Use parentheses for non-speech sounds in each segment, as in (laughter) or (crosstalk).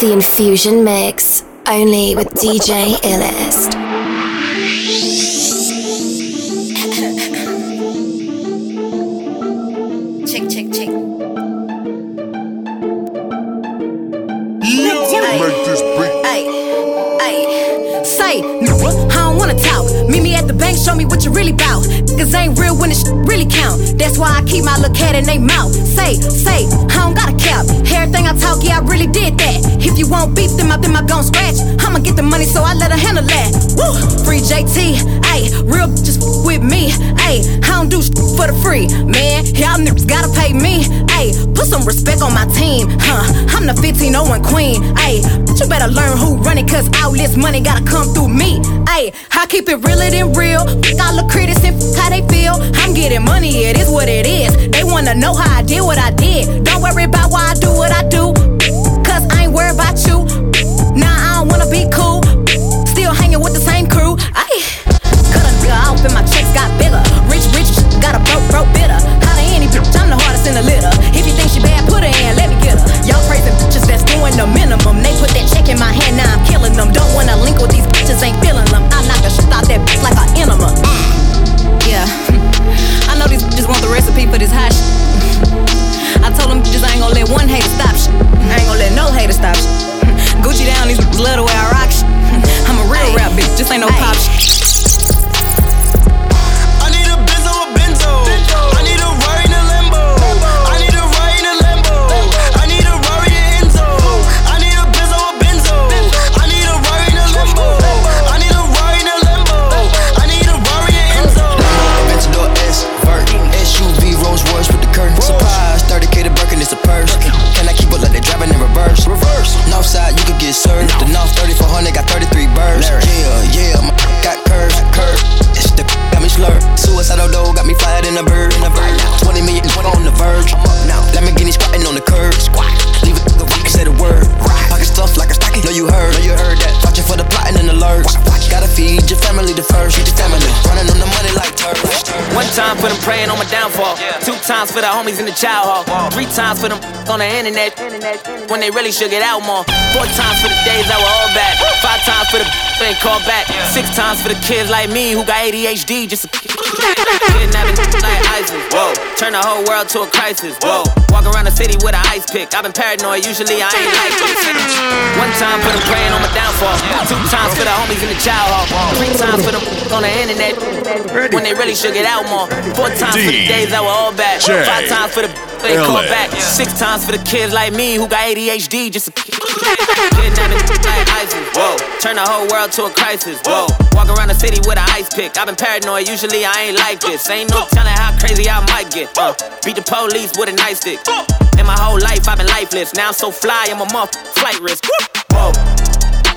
The Infusion Mix, only with DJ Illest. Chick, chick, chick. Make this beat. Ay, ay. Say, I don't wanna talk. Meet me at the bank, show me what you really bout. Niggas ain't real when it really count. That's why I keep my look cat in they mouth. Say, say, I don't got a cap. Everything I talk, yeah, I really did that. If you want beef, then my, then my gon' scratch. I'ma get the money, so I let her handle that. Woo! Free JT, ayy, real just with me, ayy. I don't do for the free, man. Y'all niggas gotta pay me, ayy. Put some respect on my team, huh? I'm the 1501 queen, ayy. But you better learn who run it, cause all this money gotta come through me, ayy. I keep it realer than real. Fuck all the critics and how they feel. I'm getting money, it is what it is. They wanna know how I did what I did. Don't worry about why I do what I do. Cause I ain't worried about you. Nah, I don't wanna be cool. Still hanging with the same crew. Ayy. Cut a nigga off and my checks got bigger. Rich, rich, got a broke, broke bitter. How any bitch, I'm the hardest in the litter. If you think she bad, put her in, let me get her. Y'all praising bitches that's doing the minimum. They put that check in my hand, now I'm killing them. Don't wanna link with these bitches, ain't feeling them. I knock the shit out that bitch like an enema. Yeah, I know these bitches want the recipe for this hot shit. (laughs) I told them bitches I ain't gonna let one hater stop shit. I ain't gonna let no hater stop shit. (laughs) Gucci down, these love the way I rock shit. (laughs) I'm a real rap bitch, just ain't no pop shit. I need a Benzo, a Benzo. I need a Rari praying on my downfall. Two times for the homies in the child hall. Three times for them on the internet when they really should get out more. Four times for the days that were all bad. Five times for the ain't called back. Six times for the kids like me who got ADHD just to kidnapping like ISIS. Whoa, turn the whole world to a crisis. Whoa, walk around the city with an ice pick. I've been paranoid. Usually I ain't like this. One time for them praying on my downfall. Two times for the homies in the child hall. Three times for them on the internet when they really should get out more. Four times for the days that were all bad. Five times for the ain't called back. Six times for the kids like me who got ADHD just to kidnapping like ISIS. Whoa, turn the whole world to a crisis. Whoa, walk around the city with an ice pick. I've been paranoid. Usually I ain't like this. Ain't no telling how crazy I might get. Uh, beat the police with a nice stick. In my whole life I've been lifeless. Now I'm so fly, I'm a month flight risk. Whoa,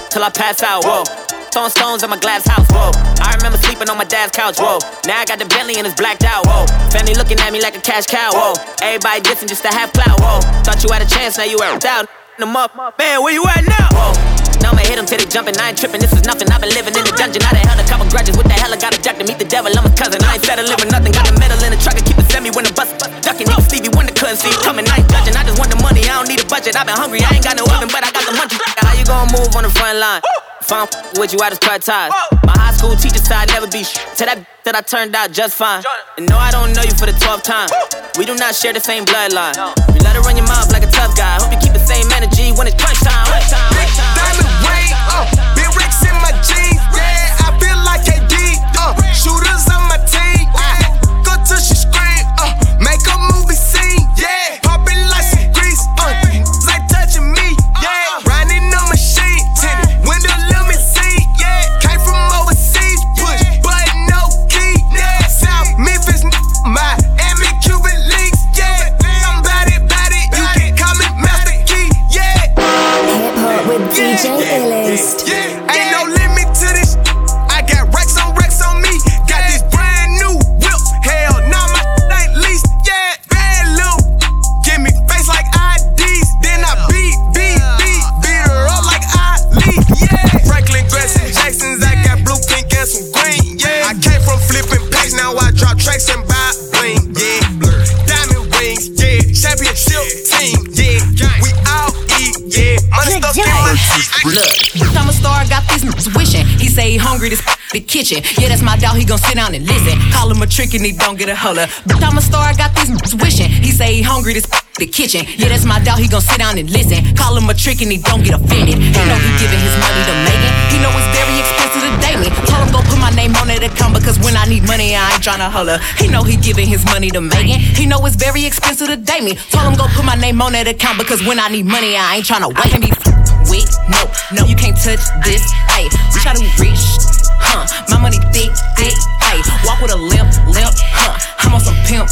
till I pass out. Whoa. Throwing stones at my glass house, whoa. I remember sleeping on my dad's couch, whoa. Now I got the Bentley and it's blacked out, whoa. Family looking at me like a cash cow, whoa. Everybody dissing just to have clout, whoa. Thought you had a chance, now you out. Them up. Man, where you at now? Whoa. Now I'ma hit him till they jumping. I ain't tripping, this is nothing. I've been living in the dungeon. I done held a couple grudges. What the hell? I got a jack to meet the devil. I'm a cousin. I ain't settling for nothing. Got a medal in the truck and keep it semi when the bus ducking. Nigga Stevie Wonder couldn't see it coming. I ain't judging. I just want the money. I don't need a budget. I've been hungry. I ain't got no oven, but I got the munchies. How you gonna move on the front line? If I'm with you, I just cut ties. My high school teacher said I'd never be sh- to that that I turned out just fine. And no, I don't know you for the 12th time. We do not share the same bloodline. You let her run your mouth like a tough guy. Hope you keep the same energy when it's crunch time. Crunch time, crunch time. Diamond ring, uh, big ricks in my jeans. Yeah, I feel like KD. Uh, shooters Money stuff different. Look, I'm a star, got these niggas wishing. He say he hungry, this the kitchen. Yeah, that's my dog, he gon' sit down and listen. Call him a trick and he don't get a holler. Bitch, I'm a star, got these niggas wishing. He say he hungry, this the kitchen. Yeah, that's my dog, he gon' sit down and listen. Call him a trick and he don't get offended. He know he giving his money to Megan. He know it's very expensive to date me. Told him go put my name on it account because when I need money, I ain't tryna holler. He know he giving his money to Megan. He know it's very expensive to date me. Told him go put my name on that account because when I need money, I ain't tryna wait. I can be with no, no, you can't touch this. Hey, we try to reach, huh? My money thick, thick. Hey, walk with a limp, limp, huh? I'm on some pimp.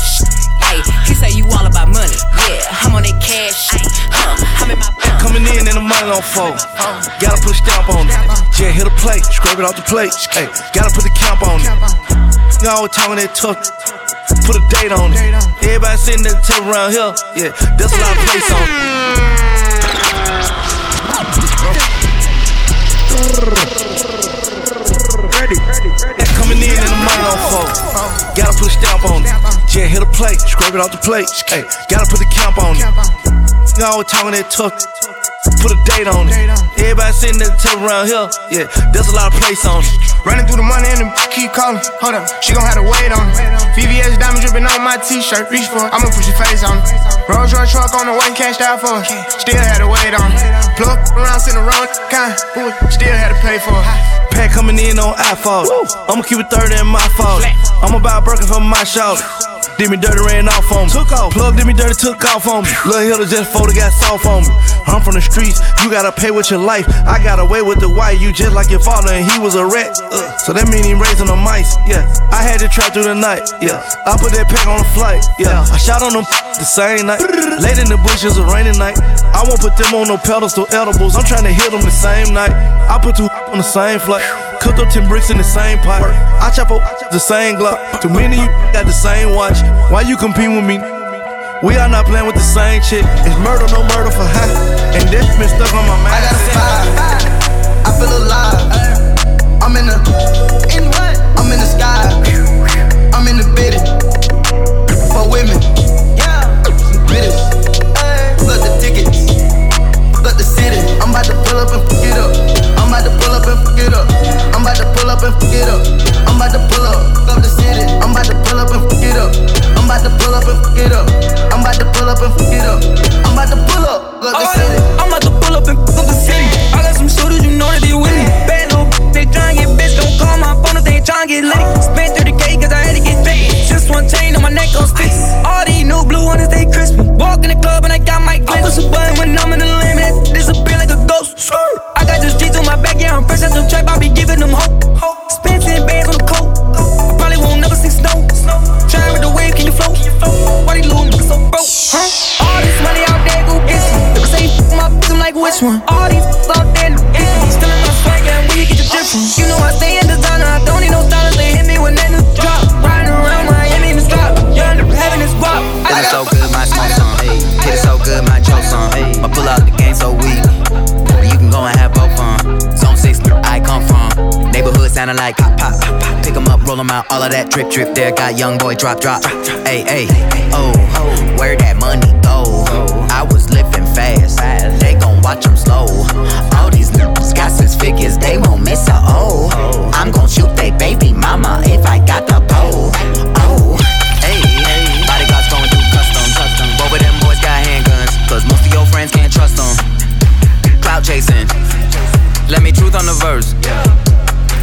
Hey, he say you all about money. Yeah, I'm on that cash, huh? Coming in and the money on fold. Gotta put a stamp on it. Yeah, hit a plate, scrape it off the plate. Hey, gotta put the camp on it. You always talking that tough. Put a date on it. Everybody sitting at the table around here. Yeah, that's a lot of place on it. Coming in and the money on fold. Gotta put a stamp on it. Yeah, hit a plate, scrape it off the plate. Hey, gotta put the camp on it. Always talking that tough. Put a date on it. Everybody sitting at the table around here. Yeah, there's a lot of place on it. Running through the money and the keep calling. Hold up, she gon' have to wait on it. VVS diamond dripping on my t-shirt. Reach for it, I'ma push your face on it. Rolls Royce truck on the way, cashed out for it. Still had to wait on it. Plug around, sitting around, kind. Ooh, Still had to pay for it. Pack coming in on iPhone. I'ma keep it 30 in my fault. I'ma buy a burger for my shout. Did me dirty, ran off on me. Took off. Plug did me dirty, took off on me. Lil' Hilda just photo got soft on me. I'm from the streets, you gotta pay with your life. I got away with the white, you just like your father, and he was a rat. Uh, so that mean he raising the mice. Yeah, I had to trap through the night. Yeah, I put that pack on the flight. Yeah, I shot on them the same night. Late in the bushes, a rainy night. I won't put them on no pedestal edibles. I'm trying to hit them the same night. I put two on the same flight. Cooked up 10 bricks in the same pot. I chop up the same Glock. Too many you got the same watch. Why you compete with me? We are not playing with the same shit. It's murder, no murder for high. And this been stuck on my mind. I got a five. I feel alive. Drip, drip. There got young boy drop, drop. Hey, hey, oh, where that money go? I was living fast. They gon' watch 'em slow. All these niggas got six figures, they won't miss a O. I'm gon' shoot they baby mama if I got the pole. Oh, hey. Bodyguards going through custom, custom. Both of them boys got handguns, cause most of your friends can't trust them. Cloud chasing. Let me truth on the verse.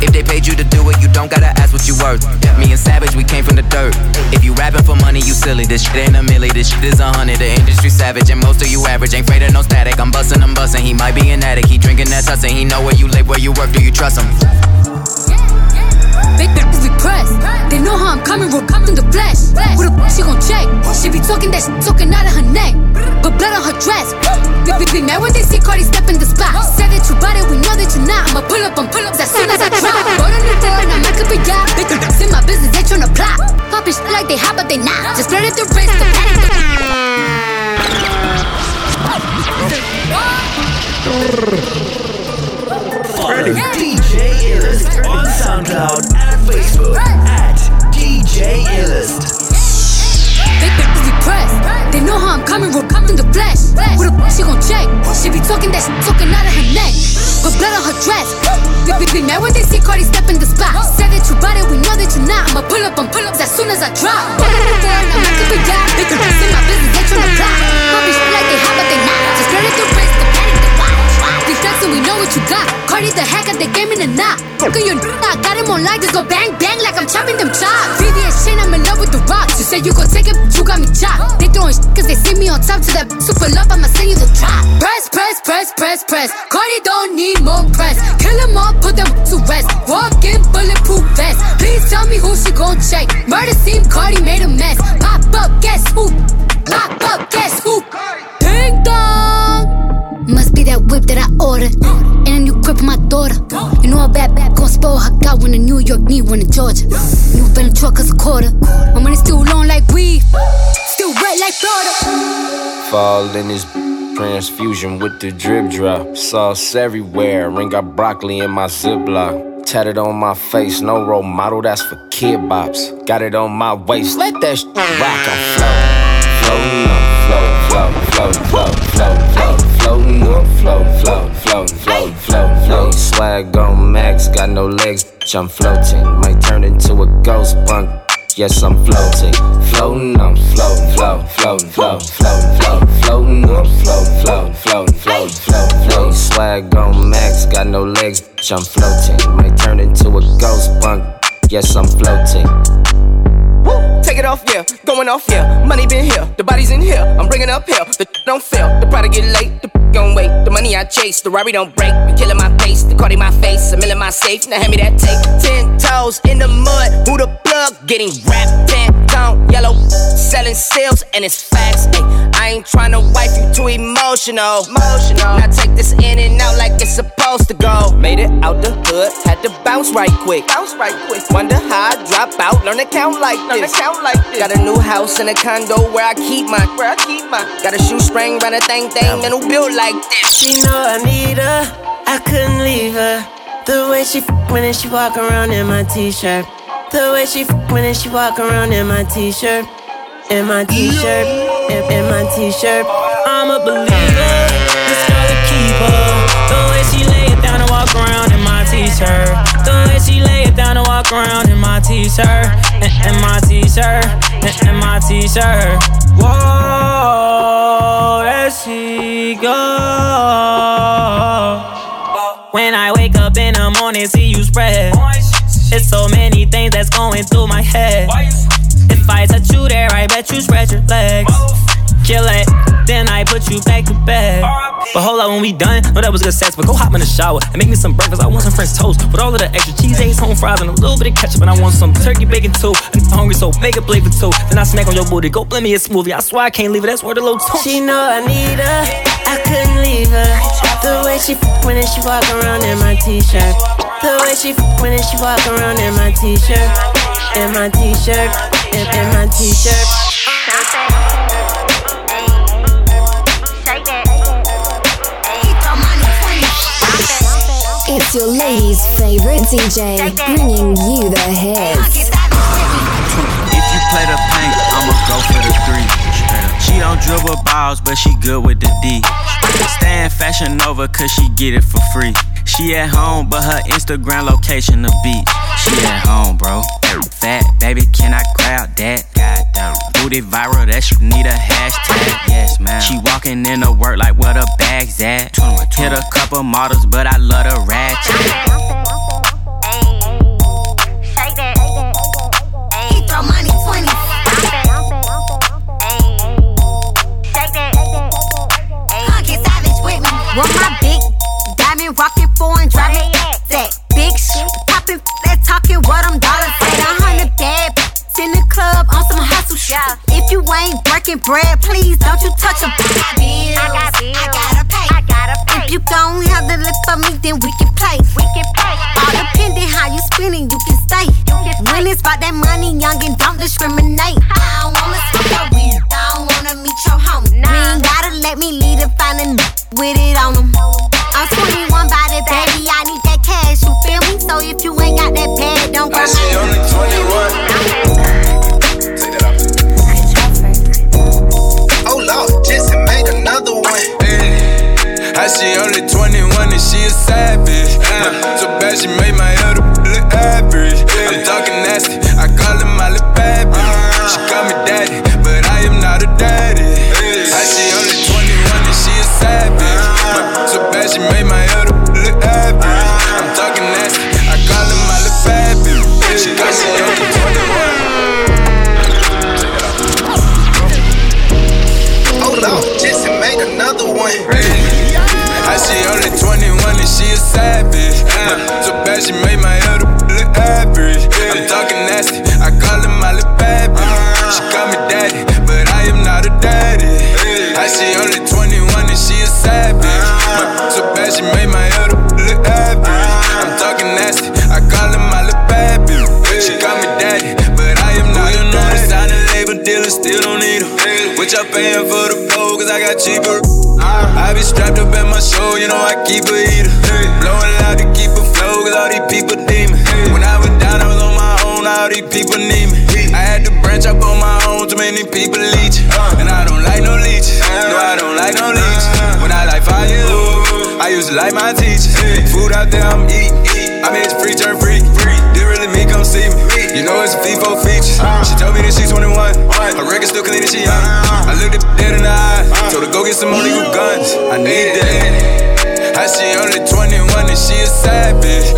If they paid you to do it, you don't gotta ask what you worth. Me and Savage, we came from the dirt. If you rapping for money, you silly. This shit ain't a milli, this shit is a hundred. The industry savage, and most of you average. Ain't afraid of no static. I'm bustin', I'm bustin'. He might be an addict. He drinking that tussin'. He know where you live, where you work. Do you trust him? Big bitches we press. They know how I'm coming, we're coming the flesh. With a she gon' check. She be talking that shit talking out of her neck. But blood on her dress. They mad when they see Cardi step in the spot. Said that you bought it, we know that you're not. I'ma pull up on pull ups as soon as I drop. Bought a new deal and I might could be out. Big bitches in my business, they tryna plot. Poppin' shit like they hot, but they not. Just spread it the wrist, the panic, the DJ Illest on SoundCloud and Facebook at DJ Illest. Press. They know how I'm coming, we're coming the flesh. With a she gon' check. She be talking that shit, talking out of her neck. But blood on her dress. Be, be, be mad when they see Cardi step in the spot. Said that you bought it, we know that you're not. I'ma pull up on pull ups as soon as I drop. Up I'm. They can in my business, they tryna plot. Puppy shit like they hot, but they not. Just girl the wrist, the panic, watch. We know what you got. Cardi the hack at the game in the knot. Cookin' your n- I got him on light, just go bang bang like I'm chopping them chops. VVS chain, I'm in love with the rocks. You say you gon' take it, you got me chopped. They throwin' shit cause they see me on top to that super love, I'ma send you the drop. Press, press, press, press, press. Cardi don't need more press. Kill them all, put them to rest. Walk in bulletproof vest. Please tell me who she gon' check. Murder scene, Cardi made a mess. Pop up, guess who? Pop up, guess who? Ding dong. That whip that I ordered. And a new crib for my daughter. You know a bad bad gon' spoil her. Got one in New York, need one in Georgia. New Bentley truck cause a quarter. My money still long like weed. Still wet like Florida. Fall in this transfusion with the drip drop. Sauce everywhere, ring got broccoli in my ziploc. Tatted on my face, no role model, that's for kid bops. Got it on my waist, let that sh- rock flow. Floating on, float, float, float, float, float, Swag on max, got no legs, bitch, I'm floating. Might turn into a ghost punk. Yes, I'm floating, floating on, float, float, float, float, float, float, floating on, float, float, float, float, float, float. Swag on max, got no legs, bitch, I'm floating. Might turn into a ghost punk. Yes, I'm floating. Take it off, yeah. Going off, yeah. Money been here, the body's in here. I'm bringing up here. The don't fail. The product get late. The gon' wait. The money I chase. The Rari don't break. Be killing my face. The Cardi my face. Mill in my safe. Now hand me that tape. Ten toes in the mud. Who the plug? Getting wrapped. Ten down. Yellow. Selling sales and it's facts. Ay, I ain't tryna wipe you too emotional. Emotional. Now take this in and out like it's supposed to go. Made it out the hood. Had to bounce right quick. Bounce right quick. Wonder how I drop out. Learn to count like this. Learn to count like this. Got a new house and a condo where I keep my. Where I keep my. Got a shoe shoestring, run a thing thing, and who built like this. She know I need her, I couldn't leave her. The way she f when she walk around in my t-shirt. The way she f when she walk around in my t-shirt. In my t-shirt, in, in my t-shirt. I'm a believer, this girl a keeper. The way she lay it down and walk around in my t-shirt. The way she lay it down and walk around in my t-shirt. In, in my t-shirt, in, in my t-shirt. Whoa, there she go. When I wake up in the morning, see you spread. It's so many things that's going through my head. I touch you there, I bet you spread your legs. Kill it, then I put you back to bed. But hold up, when we done, know that was good sex. But go hop in the shower and make me some breakfast. I want some French toast with all of the extra cheese, eggs, home fries, and a little bit of ketchup. And I want some turkey bacon too. I'm hungry, so make a plate for two. Then I snack on your booty. Go blend me a smoothie. I swear I can't leave it. That's where the low tone. She know I need her. I couldn't leave her. The way she f- when she walk around in my t-shirt. The way she f- when she walk around in my t-shirt. In my t-shirt. In, in my t-shirt. It's your lady's favorite DJ, bringing you the hits. If you play the paint, I'ma go for the three. She don't dribble balls, but she good with the D. Stay in fashion over cause she get it for free. She at home, but her Instagram location the beach. She at home, bro. Fat baby, can I grab that? Goddamn. Booty viral, that shit need a hashtag. Yes, man. She walking in to work like where the bags at. Hit a couple models, but I love the ratchet. He throw big shit popping that talking what I'm dollars at a hundred bad in the club on some hustle shit. If you ain't breaking bread, please don't you touch a bills. I got bills. I gotta pay. I gotta pay. If you gon' have the lip for me, then we can play. We can play. All depending how you spending, you can stay. You can when it's about that money, young and don't discriminate. clean and she young. I looked at dead in the eyes, told her go get some more legal guns. I need that. How she only 21 and she a savage.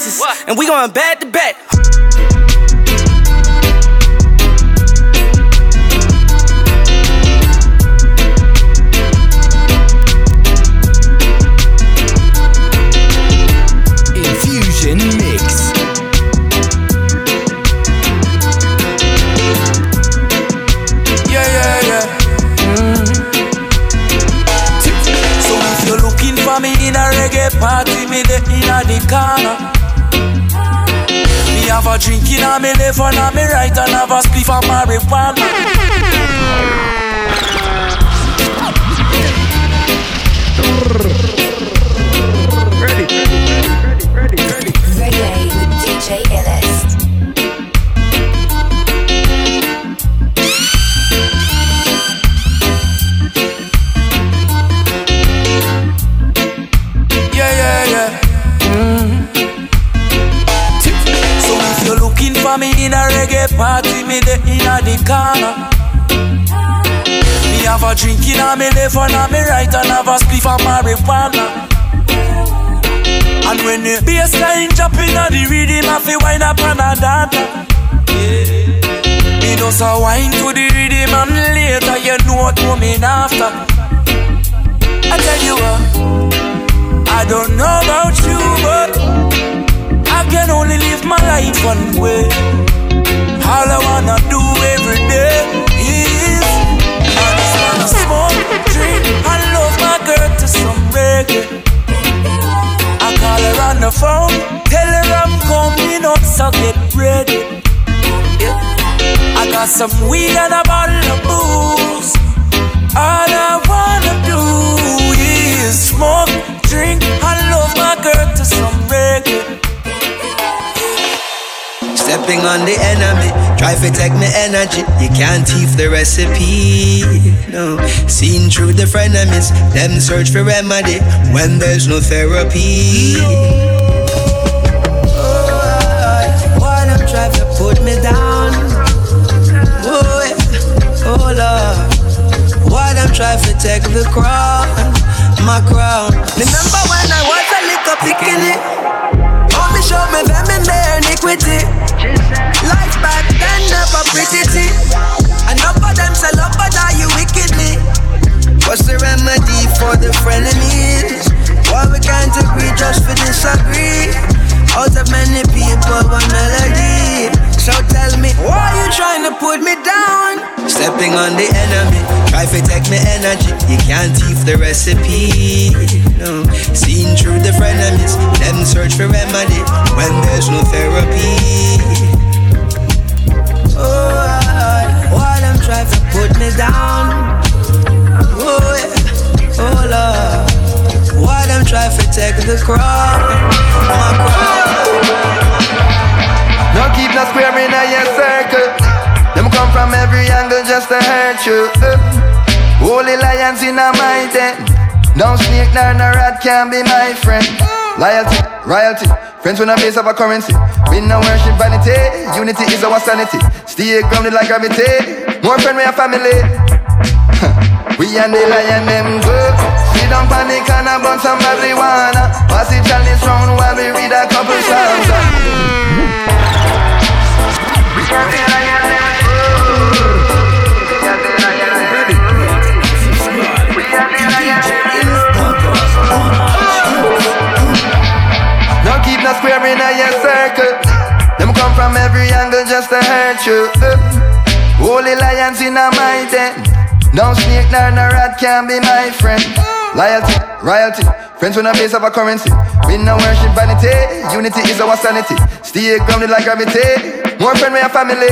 prices. What? And we going back to Drinking on me left and on me right and have a spliff of marijuana. me left and on me right and have a spliff of marijuana. And when the bassline jumping on the rhythm, I feel wine up on a data. Me just a wine to the rhythm and later you know what coming after. I tell you what, I don't know about you, but I can only live my life one way. All I wanna do is I love my girl to some reggae. I call her on the phone, tell her I'm coming up, so get ready. I got some weed and a bottle of booze. All I wanna do is smoke stepping on the enemy. Try to take me energy, you can't thief the recipe. No, seen through the frenemies, them search for remedy when there's no therapy. Oh, why them try to put me down? Oh, yeah, oh Lord, why them try to take the crown, my crown? Remember when I was a little picking it? Mommy show me for pretty tea. Enough of them sell up, but are you wickedly? What's the remedy for the frenemies? Why we can't agree just for disagree? Out of many people, one melody. So tell me, why you trying to put me down? Stepping on the enemy, try to take me energy. You can't thief the recipe. No. Seen through the frenemies, them search for remedy when there's no therapy. Oh, why them try to put me down? Oh, yeah. oh Lord, why them try to take the crown? My crown. No keep no square in a your circle. Them come from every angle just to hurt you. Holy lions in a my den. No snake nor no rat can be my friend. Loyalty, royalty, friends when a base of a currency. We no worship vanity, unity is our sanity. Stay grounded like gravity. More friend we a family. (laughs) we and the lion them good. Down panic and a bun some marijuana. Pass it chalice round while we read a couple songs. We No keep no square in a your circle. Them come from every angle just to hurt you. Holy lions in a my den. No snake nor no rat can be my friend. Loyalty, royalty, friends when a base of a currency. We no worship vanity, unity is our sanity. Stay grounded like gravity. More friend we a family.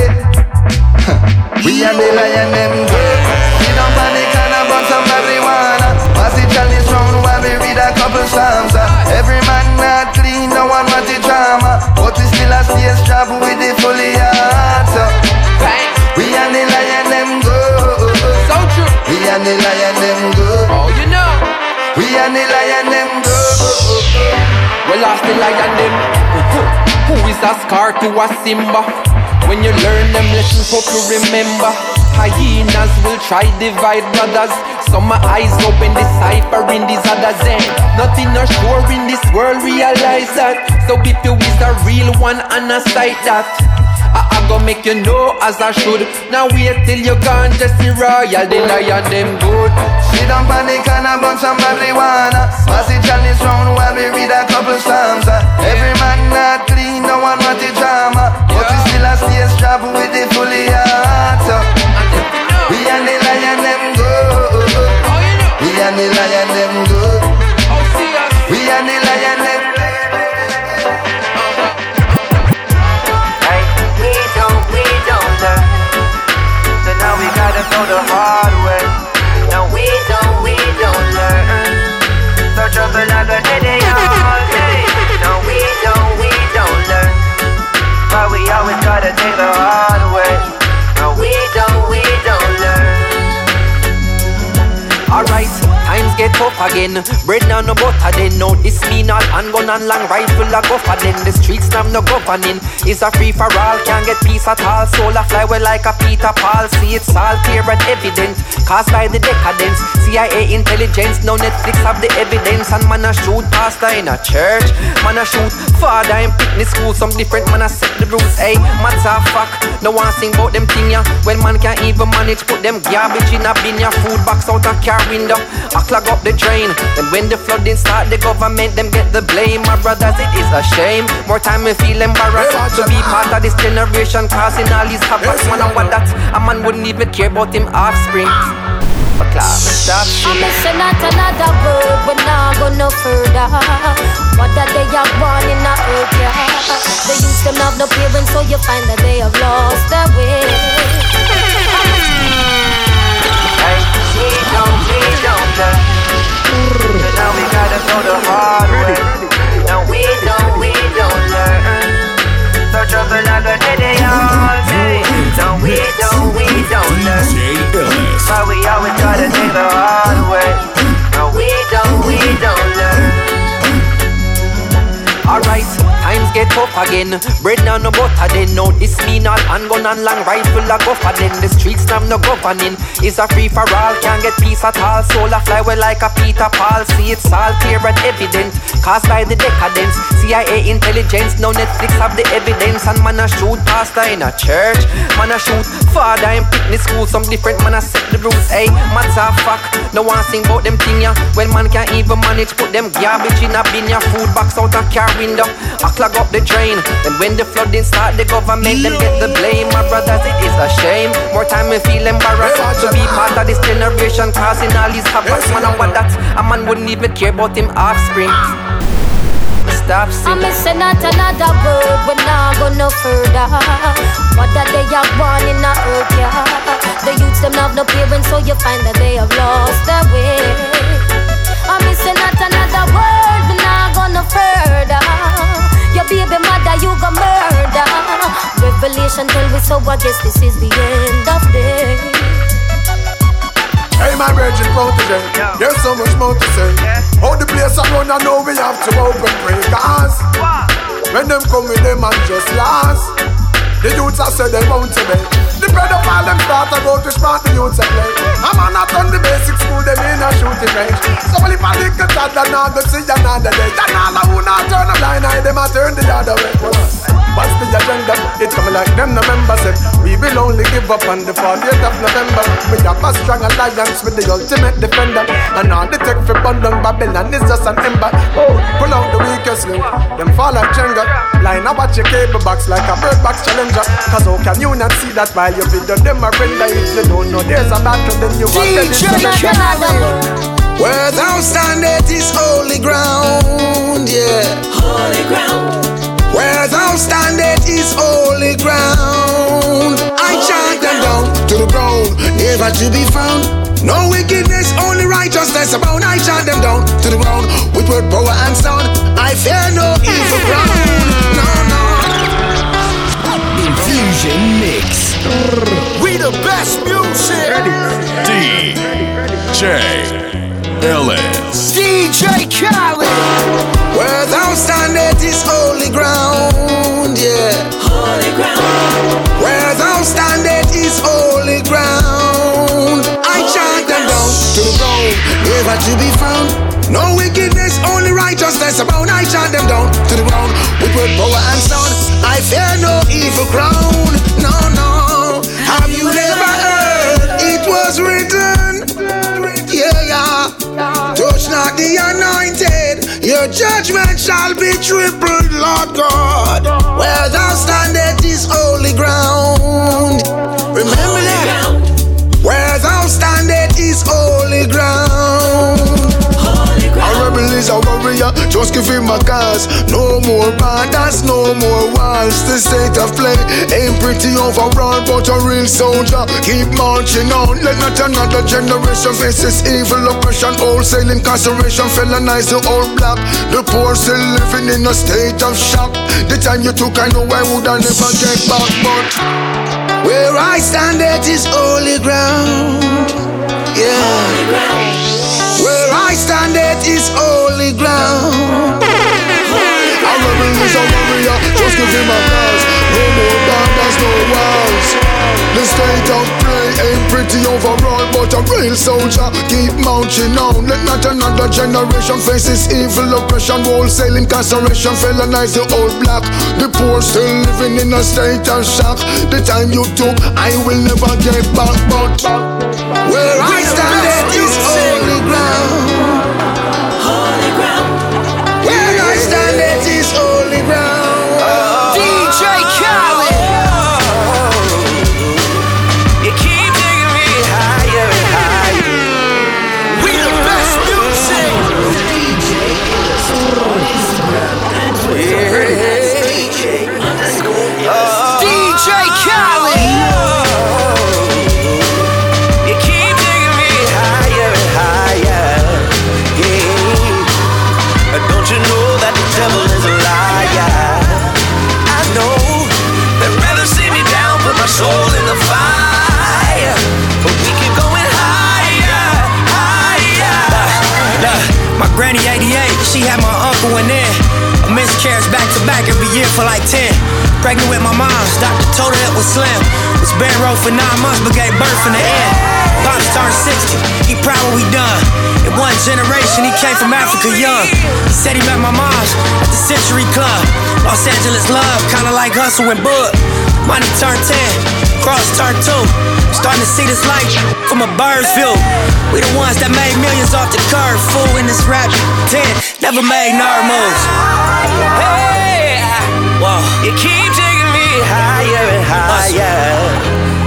we and the lion them good. We don't panic and a bun some marijuana. Pass it chalice round while we read a couple psalms. uh. Every not clean, no one want the drama. But we still a stage job with the fully heart. We and the lion them good. So true. We and the lion them good. Oh, you know. We and the lion them good. We lost the lion them. Who is a scar to a Simba? When you learn them lessons, hope you remember. Hyenas will try divide brothers. Some my eyes open, deciphering these others. And nothing are sure in this world, realize that. So if you is a real one and a sight that. I, I go make you know as I should. Now wait till you gone, just the royal, the lion them good. Sit down panic and a bun some marijuana. Pass it chalice round while we read a couple psalms. uh. Every man not clean, no one want the drama. But we still a stage job with the fully heart. So. We and the lion them and the lion them good. We and the lion them. We don't, we don't learn. So now we gotta go the hard way. No, we don't, we don't learn. So trouble like a day all day. No, we don't, we don't learn. But we always gotta take the hard way. Get tough again. Bread now no butter then. No, this mean all handgun and long rifle a go then. The streets now no governing. It's a free for all, can't get peace at all. Soul a fly well like a Peter Paul. See it's all clear and evident. Caused by the decadence. CIA intelligence, no Netflix have the evidence. And man a shoot pastor in a church. Man a shoot father in picnic school. Some different man a set the rules. Hey, matter of fact, no one sing about them thing ya. When man can't even manage, put them garbage in a bin ya. Food box out a car window. I clog up the drain. And when the flooding start, the government them get the blame. My brothers, it is a shame. More time we feel embarrassed to be part of this generation causing all these havoc. Man, and what that a man wouldn't even care about him offspring. But class, stop I'm missing not another word, we're not go no further. What that they are born in the earth, yeah. They used to have no parents, so you find that they have lost their way. Gotta go the hard way. No, we don't, we don't learn. So trouble like a day all day. No, we don't, we don't learn. But we always gotta take the hard get tough again. Bread now no butter then. No, this mean all handgun and long rifle a go then. The streets now no governing. It's a free for all, can't get peace at all. Soul a fly well like a Peter Paul. See it's all clear and evident. Caused by the decadence. CIA intelligence, no Netflix have the evidence. And man a shoot pastor in a church. Man a shoot father in picnic school. Some different man a set the rules. Hey, matter fact, no one sing about them thing ya. When man can't even manage, put them garbage in a bin ya. Food box out a car window. I clog up the drain. Then when the flooding start, the government them get the blame. My brothers, it is a shame. More time me feel embarrassed to be part of this generation causing all these havoc. Man, and what that a man wouldn't even care about him offspring. Stop I'm missing not another word, we're not go no further. What that they are born in a earth, yeah. The youths them have no parents, so you find that they have lost their way. I'm missing not another word, we're not go no further. Your baby mother, you got murder. Revelation tell me so, I guess this is the end of day. Hey, my virgin protege, there's so much more to say. How the place I run, I know we have to open pray. Cause when them come with them and just last, the youths I said they won't to me. The all them start to go to smart the youths I play. I'm on not on the basic school, them in a shooting range. So if a tad, then I go see another day. Then all who not turn a blind eye, them I turn the other way. What's the agenda? It's coming like them no members said We will only give up on the 40th of November. We have a strong alliance with the ultimate defender. And all the tech for Bundung Babylon is just an ember. Oh, pull out the weakest link. Them fall like Jenga. Line up at your cable box like a bird box challenger. Cause how can you not see that while your video them are render If you don't know there's a battle then you are DJ where thou standeth is holy ground, yeah. Holy ground. Where thou standeth is holy ground. I chant them down to the ground, never to be found. No wickedness, only righteousness abound. I chant them down to the ground with word, power, and sound. I fear no evil ground. No, no. Infusion Mix. We the best music. DJ Illest. DJ Khaled. Where thou standeth is holy ground, yeah. Holy ground. Where thou standeth is holy ground. I chant them down to the ground, never to be found. No wickedness, only righteousness abound. I chant them down to the ground with word, power, and sound. I fear no evil crown. No, no. Have you ever heard it was written? Not the anointed, your judgment shall be tripled, Lord God. Where thou standest is holy ground. Remember that. Where thou standest is holy ground. Is a warrior, just give him a cause. No more borders, no more walls. The state of play ain't pretty overall, but a real soldier. Keep marching on. Let not another generation face this evil oppression. Wholesale incarceration, felonize the old black. The poor still living in a state of shock. The time you took, I know I would never get back, but where I stand, that is holy ground. Yeah. Where I stand, it is holy ground. A rebel is a warrior, just give him a cause. No more borders, no walls. The state of play ain't pretty overall, but a real soldier keep marching on. Let not another generation face this evil oppression, wholesale incarceration, felonize the old black. The poor still living in a state of shock. The time you took, I will never get back, but where I stand, it is holy ground. Generation, he came from Africa young. He said he met my mom's at the Century Club. Los Angeles love, kinda like Hustle and Bud. Money turned 10, cross turned 2. Starting to see this light from a bird's view. We the ones that made millions off the curve. Fool in this rap 10, never made nerd moves. Hey, Whoa. you keep taking me higher and higher.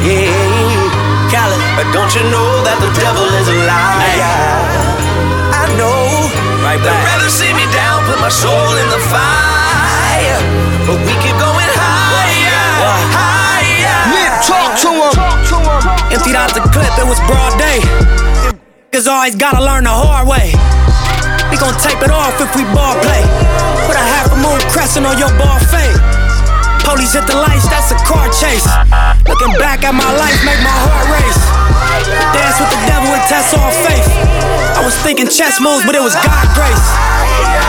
Yeah, Cali. But don't you know that the devil is a liar? I Right They'd rather see me down, put my soul in the fire. But we keep going higher, higher. talk to him. Emptied out the clip, it was broad day. Niggas always gotta learn the hard way. We gon' tape it off if we ball play. Put a half a moon crescent on your ball fade. Police hit the lights, that's a car chase. Looking back at my life, make my heart race. Dance with the devil and test all faith. I was thinking chess moves, but it was God grace.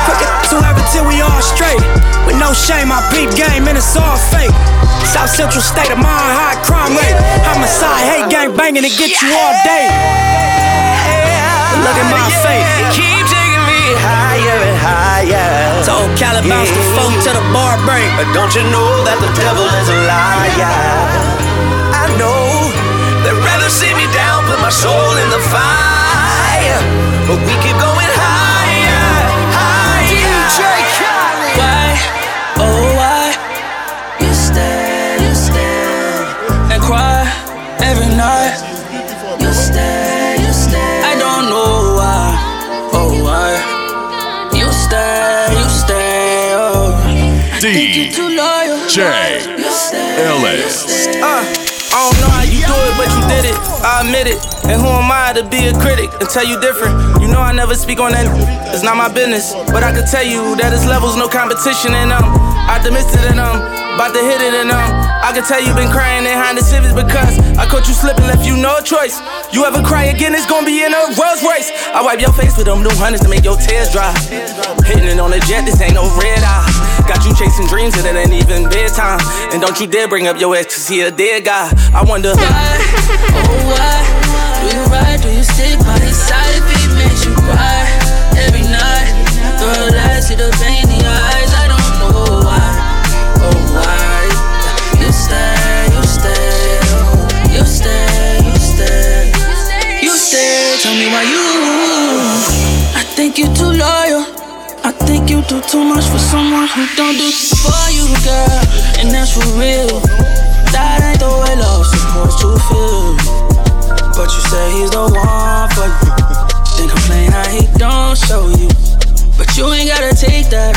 Crooked whoever till we all straight. With no shame, I peep game and it's all fake. South Central state of mind, high crime rate. Homicide, hate gang banging to get you all day. But look at my fate. Keep taking me higher and higher. Told Cali bounce the phone to the bar break. Don't you know that the devil is a liar? I know soul in the fire. But we keep going higher, higher. DJ Khaled. Why, oh why You stay, you stay And cry every night You stay, you stay I don't know why, oh why You stay, you stay, oh I think you're too loyal DJ Illest. Uh, I don't know how you do it, but did it. I admit it. And who am I to be a critic and tell you different? You know I never speak on that. It's not my business. But I can tell you that it's levels, no competition, and I dismissed it and um, about to hit it and um, I can tell you been crying behind the civics because I caught you slipping, left you no choice. You ever cry again, it's gonna be in a Rolls Royce. I wipe your face with them new hundreds to make your tears dry. Hitting it on the jet, this ain't no red eye. Got you chasing dreams and it ain't even bedtime. And don't you dare bring up your ex, cause he a dead guy. I wonder why, oh why, do you ride, do you stick by his side if he makes you cry every night? Girl, I see the pain in your eyes, I don't know why, oh why. You stay, you stay, oh, you stay, you stay, you stay. Tell me why you. I think you're too loyal. Think you do too much for someone who don't do for you, girl. And that's for real. That ain't the way love's supposed to feel. But you say he's the one for you. Then complain how he don't show you. But you ain't gotta take that.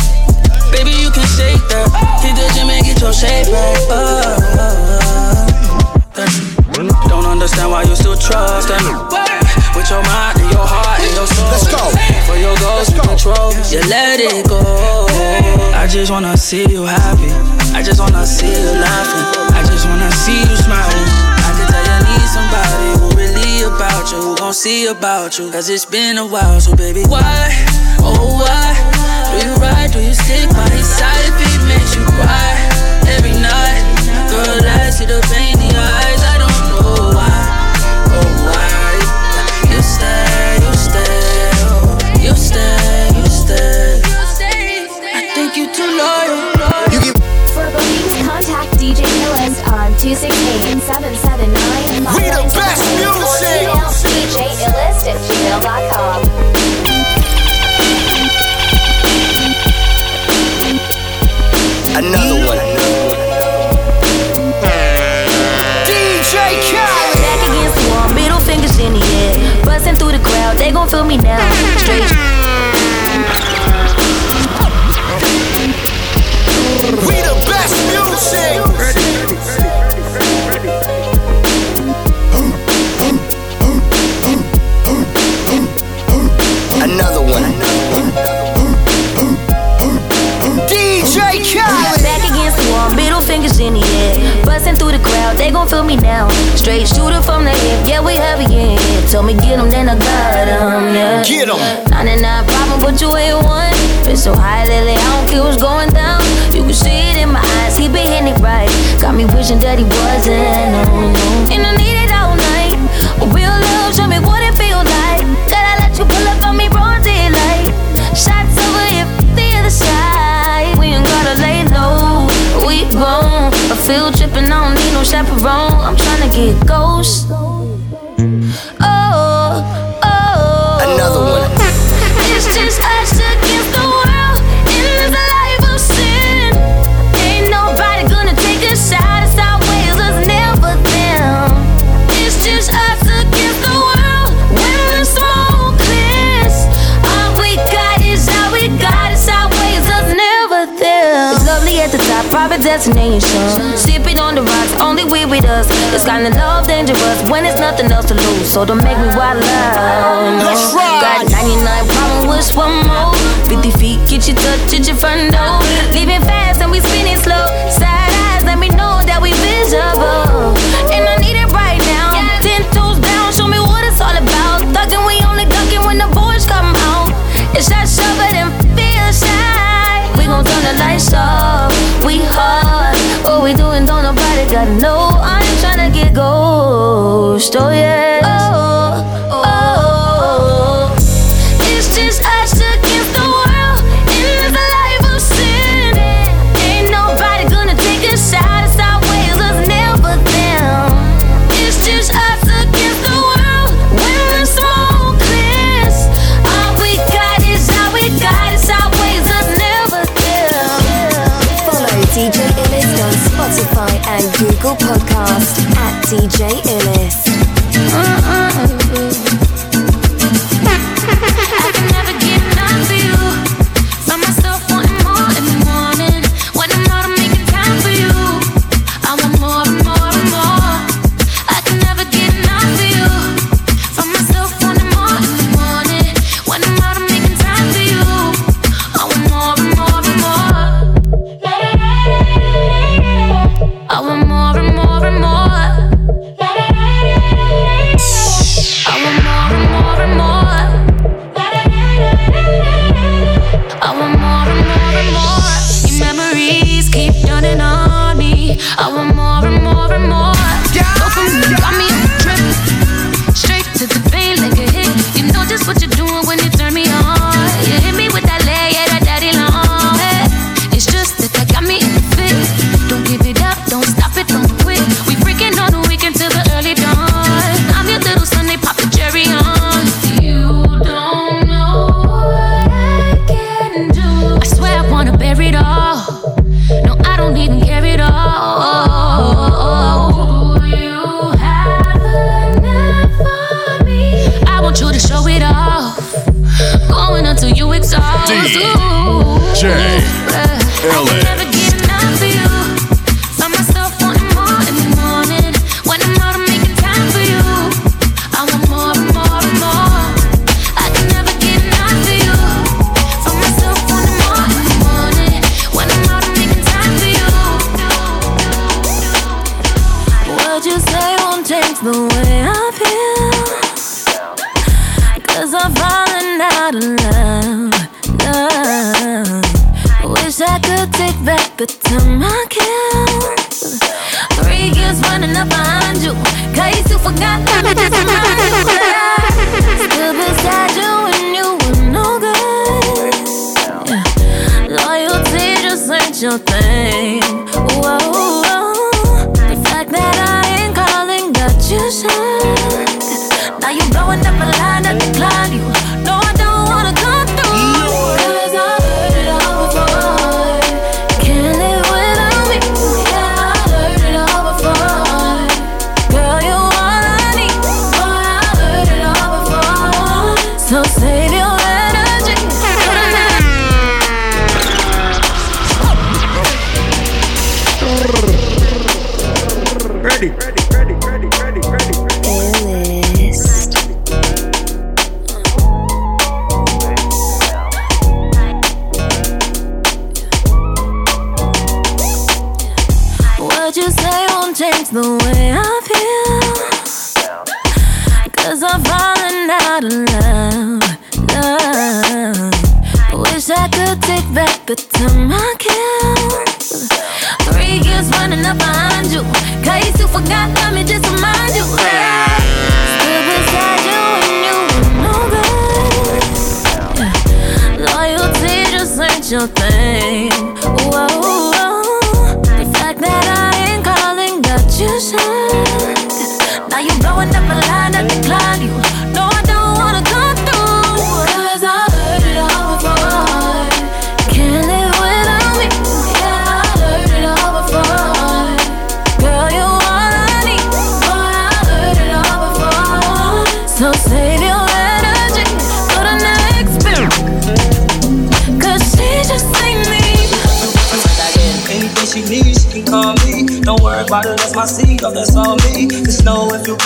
Baby, you can shake that. Hit the gym and get your shape back. Uh, don't understand why you still trust him. With your mind and your heart and your soul. Let's go. For your goals and control, you let it go. I just wanna see you happy. I just wanna see you laughing. I just wanna see you smiling. I can tell you need somebody who really about you, who gon' see about you. Cause it's been a while, so baby, why? Oh, why? Do you ride? Do you stick by his side if he makes you cry every night? Girl, I see the pain in gmail.com. Another one. DJ Khaled. Back against the wall, middle fingers in the air. Busting through the crowd, they gon' feel me now. Straight. They gon' feel me now. Straight shooter from the hip, yeah, we heavy in here. Told me get 'em, then I got 'em, yeah. Get 'em. 99 problem, but you ain't one. Been so high lately, I don't care what's going down. You can see it in my eyes, he been hitting it right. Got me wishing that he wasn't, no, no. And I need it all night. A real love, field trip and I don't need no chaperone. I'm tryna get ghost. destination. Sipping on the rocks, only we with us. It's kind of love dangerous when it's nothing else to lose. So don't make me wild out. Let's ride. Got 99 problems, wish one more. 50 feet, get you touch get your front door. Leaving fast and we spinning slow. Side eyes, let me know that we visible. gon' turn the lights off. We hot. what we doing? Don't nobody got no. I ain't tryna get ghost. Oh yeah. Oh. and Google Podcast at DJ Illest. like the way I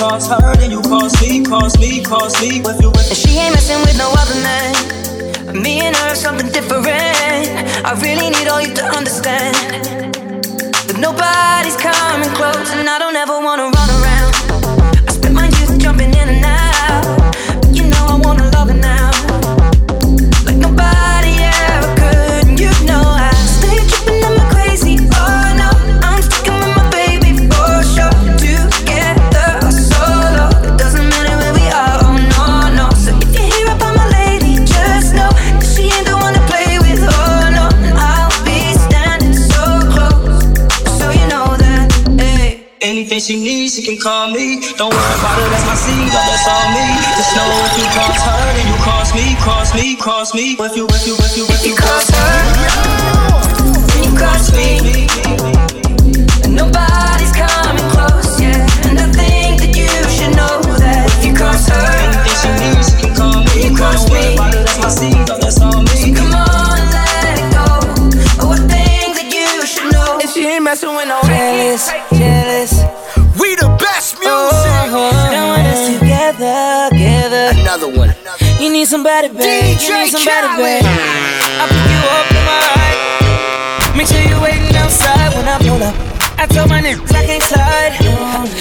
cross her, then you cross me, cross me, cross me. If you, and she ain't messing with no other man. Me and her, something different. I really need all you to understand. That nobody's coming close, and I call me. Don't worry about it, that's my seed, oh, that's all me. Just know if you cross her, then you cross me, cross me, cross me. If you, if you, if you, if you cross her, then you cross me. And nobody's coming close, yeah. And I think that you should know that if you cross her, anything she needs, she can call me. you cross Don't worry me. about it, that's my seed, oh, that's all me. So come on, let it go. Oh, I think that you should know. If she ain't messing with no jealous, together. Another one. You need somebody, babe. DJ you need somebody, Khaled. babe. I pick you up in my ride. Make sure you're waiting outside when I pull up. I told my niggas I can't slide.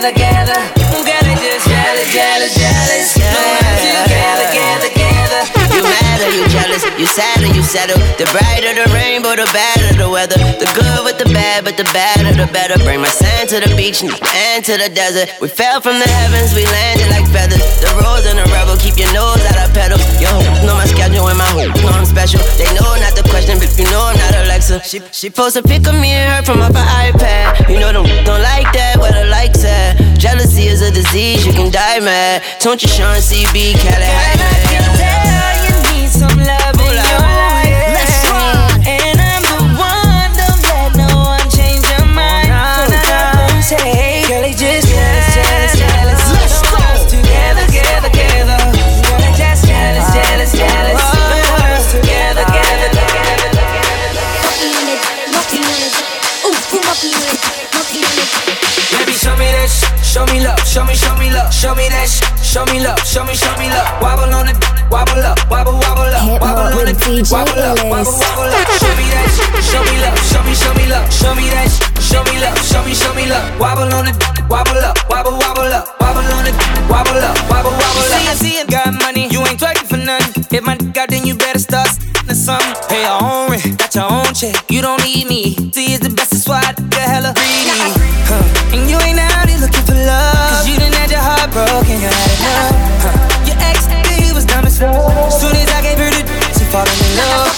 Together, together. Girl, jealous, jealous, jealous. Mad or you jealous, you sad or you settle. The brighter the rainbow, the better the weather. The good with the bad, but the badder the better. Bring my sand to the beach and to the desert. We fell from the heavens, we landed like feathers. The rose and the rebel, keep your nose out of pedals. Yo, know my schedule and my hope, know I'm special. They know not the question, but you know I'm not Alexa. She she post a pic of me and her from up her iPad. You know them don't like that, where the likes at. Jealousy is a disease, you can die mad. Don't you Sean CB, Cali some love in your life. Let's. And I'm the one, don't let no one change your mind. Fuck what they say. Girl, they just jealous, jealous, jealous. Let's us together, together, together. Just jealous, ah. jealous, jealous. Oh, Want us together, ah, together, together, Baby, show me show me love, show me, show me love, show me that sh- show me love, show me, show me love. Wobble on it, wobble up, wobble, wobble up, Hip wobble on with it, DJ wobble up, wobble, wobble up. Show me that show me love, show me, show me love, show me that show me love, show me, show me love. Wobble on it, wobble up, wobble, wobble up, wobble on it, wobble up, wobble, wobble up. see, I see, you got money, you ain't twerking for nothing. If my dick out, then you better start to something. Pay your own rent, got your own check. You don't need me. See, it's the best, that's why I hella greedy. Huh. And you ain't out heart you had enough. Huh. Your ex, he was dumb as. Soon as I gave her the she falling in love.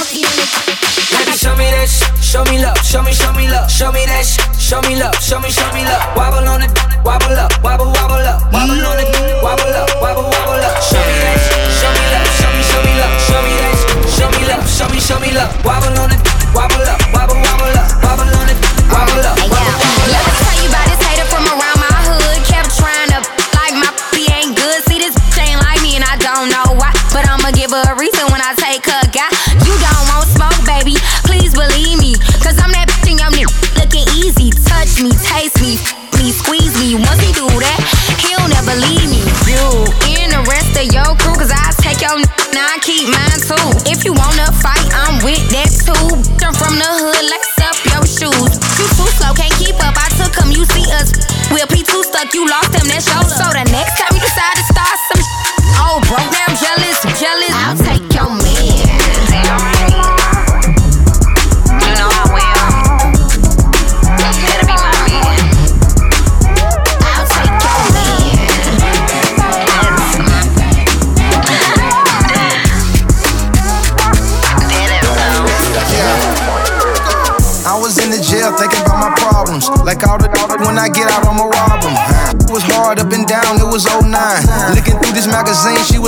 Baby, show me that sh- show me love, show me, show me love, show me that sh- show me love, show me, show me love. Wobble on it, wobble up, wobble, wobble up, wobble on it, wobble up, wobble, wobble up. Show me that sh- show me love, show me, show me love, show me that sh- show me love, show me, show me love. Wobble on it, P2 you lost them, that's your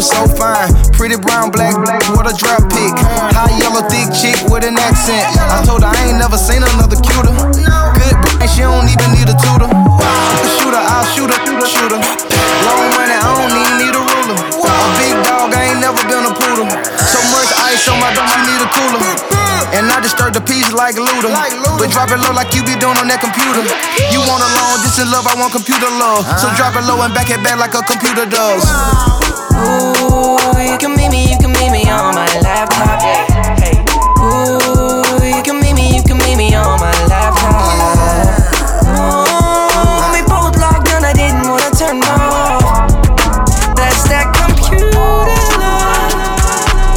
was so fine. Pretty brown, black, black, what a drop pick. High yellow, thick chick with an accent. I told her I ain't never seen another cuter. Good, and she don't even need a tutor. A shooter, I'll shoot her, shoot her. Long money, I don't even need a ruler. A big dog, I ain't never been a poodle. So much ice on my dome, I need a cooler. And I disturb the peace like Luda. But drop it low like you be doing on that computer. You want a long distance love, I want computer love. So drop it low and back it back like a computer does. Ooh, you can meet me, you can meet me on my laptop. Hey. Ooh, you can meet me, you can meet me on my laptop. Ooh, we both I didn't wanna turn off. That's that computer.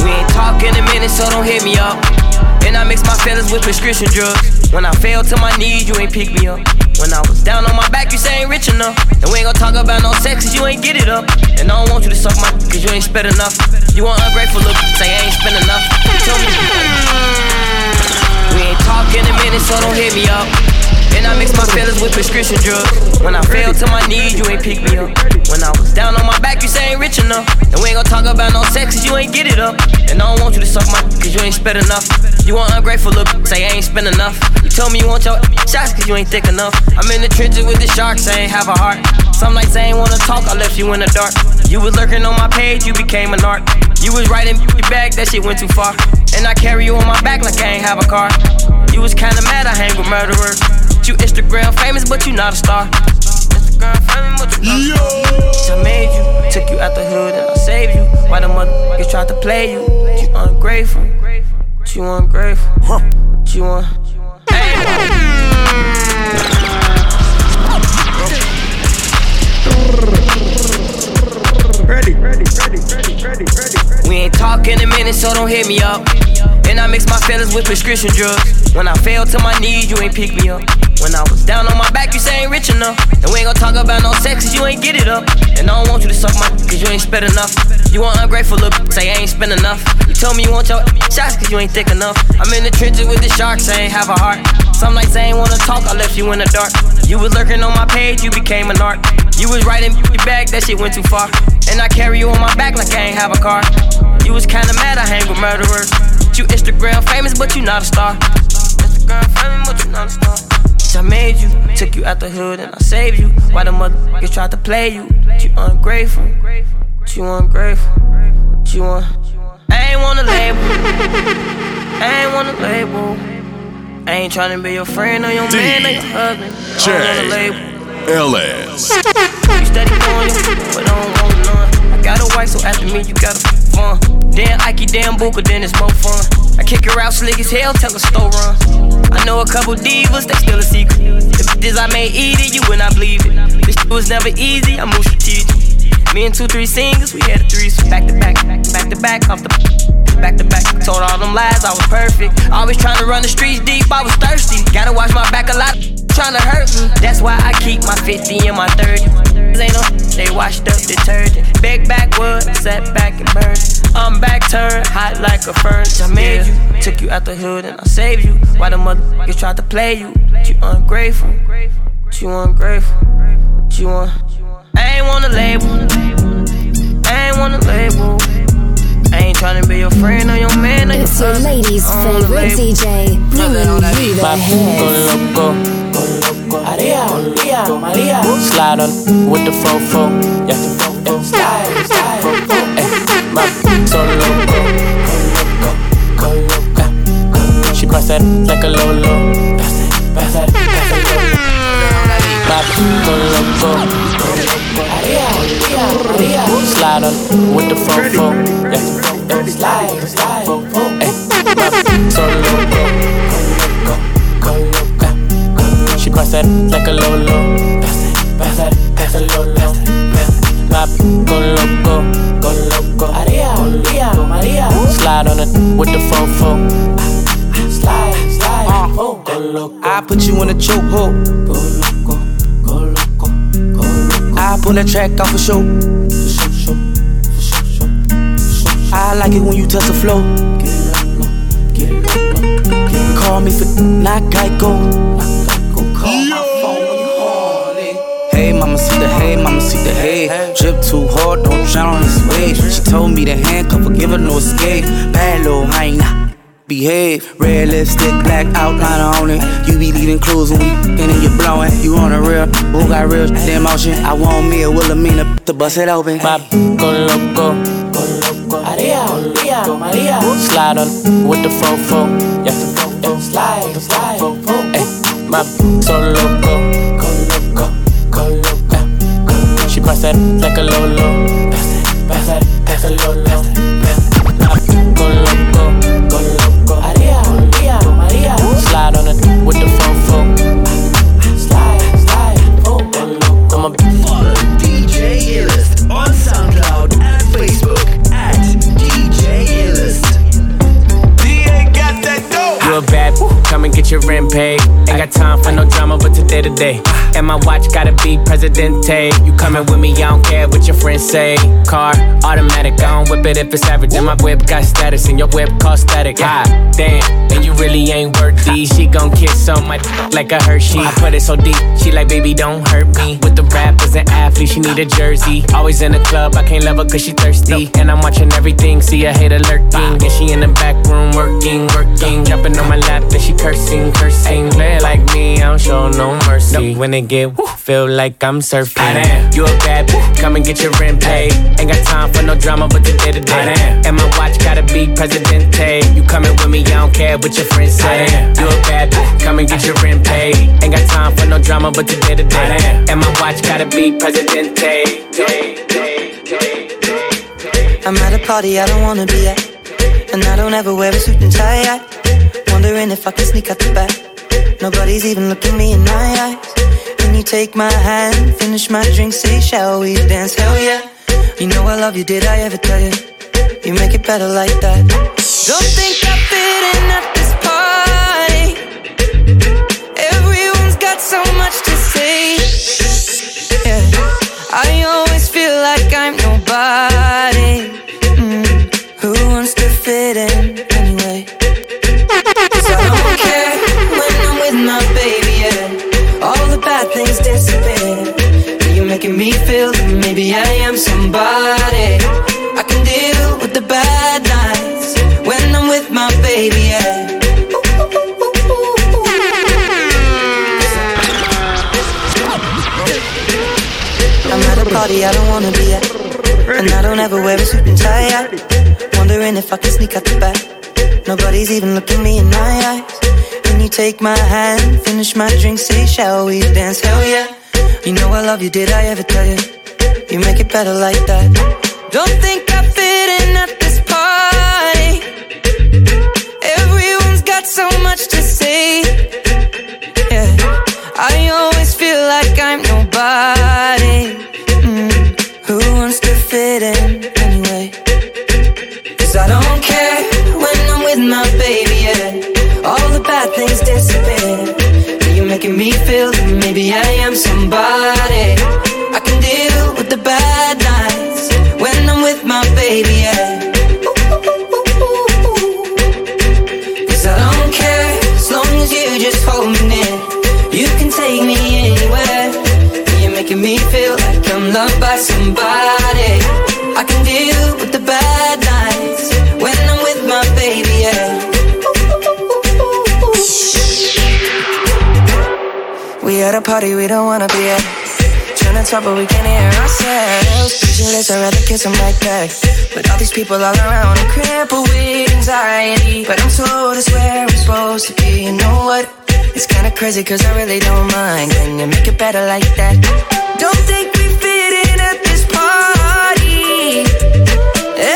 We ain't talking a minute, so don't hit me up. Mix my feelings with prescription drugs. When I fell to my knees, you ain't pick me up. When I was down on my back, you say ain't rich enough. And we ain't gonna talk about no sex, you ain't get it up. And I don't want you to suck my cause you ain't spent enough. You want ungrateful look, say I ain't spent enough. You tell me. We ain't talking a minute, so don't hit me up. And I mix my feelings with prescription drugs. When I fell to my knees, you ain't pick me up. When I was down on my back, you say ain't rich enough. And we ain't gonna talk about no sex, cause you ain't get it up. And I don't want you to suck my cause you ain't spent enough. You want ungrateful look, say I ain't spent enough. You told me you want your shots cause you ain't thick enough. I'm in the trenches with the sharks, I ain't have a heart. Some nights I ain't wanna talk, I left you in the dark. You was lurking on my page, you became an art. You was writing your back, that shit went too far. And I carry you on my back like I ain't have a car. You was kinda mad, I hang with murderers. You Instagram famous, but you not a star. Instagram famous, but you not a star. I made you, took you out the hood, and I saved you. Why the motherfuckers tried to play you? You ungrateful. You ungrateful. Huh. You un. Ready, ready, ready, ready, ready, ready. We ain't talking a minute, so don't hit me up. And I mix my feelings with prescription drugs. When I fell to my knees, you ain't pick me up. When I was down on my back, you say ain't rich enough. And we ain't gonna talk about no sex, cause you ain't get it up. And I don't want you to suck my cause you ain't spent enough. You want ungrateful look, say I ain't spent enough. You told me you want your shots cause you ain't thick enough. I'm in the trenches with the sharks, I ain't have a heart. Some nights I ain't wanna talk, I left you in the dark. You was lurking on my page, you became an art. You was writing your back, that shit went too far. And I carry you on my back like I ain't have a car. You was kinda mad, I hang with murderers. You Instagram famous, but you not a star. Instagram famous, but you not a star. I made you, took you out the hood, and I saved you. Why the motherfuckers tried to play you? You ungrateful. You ungrateful. You un. I ain't wanna label. I ain't wanna label. I ain't tryna be your friend or your man or your husband. I don't wanna label. LS. You steady doing it, but I don't want none. I got a wife, so after me, you gotta fun. Damn Ike, damn Booker, then it's more fun. I kick her out slick as hell, tell her store run. I know a couple divas, they still a secret. The bitches I made eat it, you would not believe it. This shit was never easy, I moved strategic. Me and two, three singers, we had a threesome. Back to back, back to back, off the back to back. Told all them lies, I was perfect. Always trying to run the streets deep, I was thirsty. Gotta watch my back a lot, trying to hurt me. That's why I keep my 50 and my 30. Ain't no, they washed up detergent. Big backwood, set back and burn. I'm back turned, hot like a furnace. I made you, took you out the hood and I saved you. Why the motherfuckers tried to play you? You ungrateful. You ungrateful. You un. I ain't wanna label. I ain't wanna label. I ain't tryna be your friend or your man or your It's your husband. ladies' I don't favorite. DJ, bringing you the hits. Go loco. Maria, Maria, Maria. Slide on with the fofo. Yeah, yeah. Slide, slide. So loco. She press that like a lolo. Pass that, pass that, pass that go loco. Slide on with the fofo. Yeah, yeah. Slide, slide. Fofo. She press that like a lolo. Pass that, pass that, pass that lolo. My go loco, go loco. Maria, Maria, Maria. Slide on it with the fofo. Slide, slide, oh, go loco. I put you in a chokehold. Go loco, go loco, go loco. I pull that track off a show. Show, show, show, show. I like it when you touch the flow. Get low, get low, get low. Call me for not Geico. Head. Drip too hard, don't drown on this wave. She told me to handcuff her, give her no escape. Bad little hyena. Behave, red lipstick, black outline on it. You be leaving clues when we f***ing and you blowing. You on a real, who got real damn motion? I want me a Wilhelmina to bust it open. My go loco, go loco. Maria, Maria, Maria. Slide on with the fofo, yeah. yeah. Slide, slide, Ay, my so loco, go loco, go loco. She bust that like get your rent paid. Ain't got time for no drama, but today to day. And my watch gotta be Presidente. You coming with me, I don't care what your friends say. Car, automatic, I don't whip it if it's average. And my whip got status, and your whip cost static. Ah, damn, and you really ain't worthy. She gon' kiss on my like a Hershey. I put it so deep, she like, baby, don't hurt me. With the rappers and athletes, she need a jersey. Always in the club, I can't love her cause she thirsty. And I'm watching everything, see a hater lurking. And she in the back room working, working. Jumping on my lap, and she cursing, cursing. Play like me, I don't show no mercy. When it get woo, feel like I'm surfing. You a bad bitch, come and get your rent paid. Ain't got time for no drama, but today to day. And my watch gotta be Presidente. You coming with me, I don't care what your friends say. You a bad bitch, come and get your rent paid. Ain't got time for no drama, but today to day. And my watch gotta be Presidente. I'm at a party I don't wanna be at. And I don't ever wear a suit and tie. I wondering if I can sneak out the back. Nobody's even looking me in my eyes. Can you take my hand, finish my drink, say, shall we dance? Hell yeah. You know I love you, did I ever tell you? You make it better like that. Don't think I I am somebody. I can deal with the bad nights when I'm with my baby, yeah. I'm at a party I don't wanna be at. And I don't ever wear a suit and tie. Wondering if I can sneak out the back. Nobody's even looking me in my eyes. Can you take my hand, finish my drink, say, shall we dance? Hell yeah. You know I love you, did I ever tell you? You make it better like that. Don't think I fit in at this party. Everyone's got so much to say. Yeah. I always feel like I'm nobody. Mm. Who wants to fit in anyway? Cause I don't care when I'm with my baby, yeah. All the bad things disappear. You're making me feel that maybe I am somebody. Baby, yeah. Cause I don't care as long as you just hold me near. You can take me anywhere. You're making me feel like I'm loved by somebody. I can deal with the bad nights when I'm with my baby, yeah. We at a party we don't wanna be at. Trying to talk but we can't hear ourselves. Speechless, I'd rather kiss them right But all these people all around, I'm crippled with anxiety. But I'm told it's where we're supposed to be. You know what? It's kinda crazy cause I really don't mind. Can you make it better like that? Don't think we fit in at this party.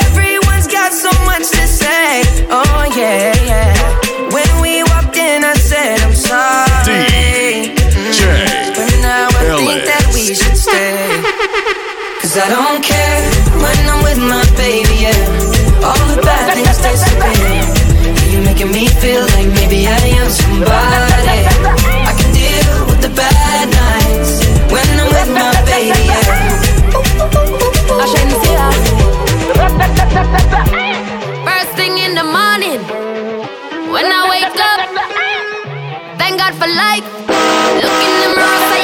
Everyone's got so much to say. Oh yeah, yeah. When we walked in, I said I'm sorry. DJ But now I think that we should stay. Cause I don't care when I'm with my baby, yeah. All the bad things disappear. You're making me feel like maybe I am somebody. I can deal with the bad nights when I'm with my baby, First thing in the morning, when I wake up, thank God for life. Look in the mirror,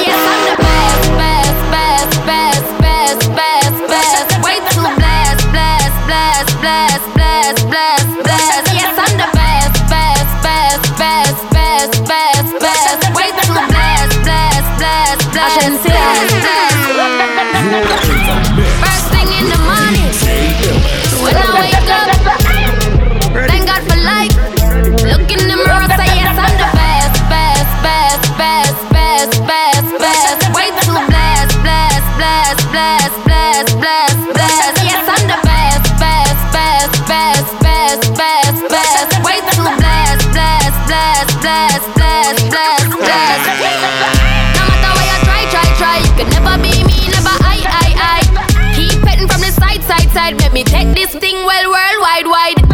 sensual. wide, wide.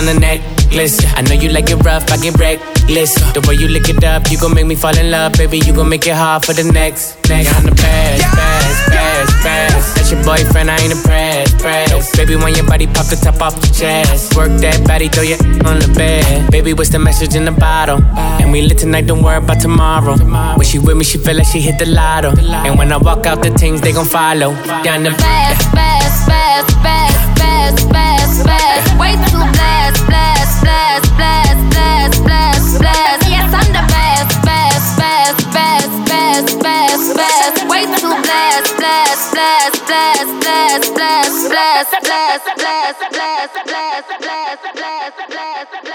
On the necklace. I know you like it rough, I get reckless. The way you lick it up, you gon' make me fall in love, baby. You gon' make it hard for the next. Next, I'm the best, best, best, best. That's your boyfriend, I ain't impressed, Baby, when your body pop the top off the chest, work that body, throw your on the bed. Baby, what's the message in the bottle? And we lit tonight, don't worry about tomorrow. When she with me, she feel like she hit the lotto. And when I walk out, the things they gon' follow. Down the best, best, best, best, best, best, best. Way too blessed, blessed, blessed, blessed, blessed, blessed, blessed. Yes, I'm the best, best, best, best, best, best, best. Way too blessed, blessed, blessed, blessed, blessed, blessed, blessed, blessed, blessed, blessed, blessed, blessed, blessed, blessed, blessed,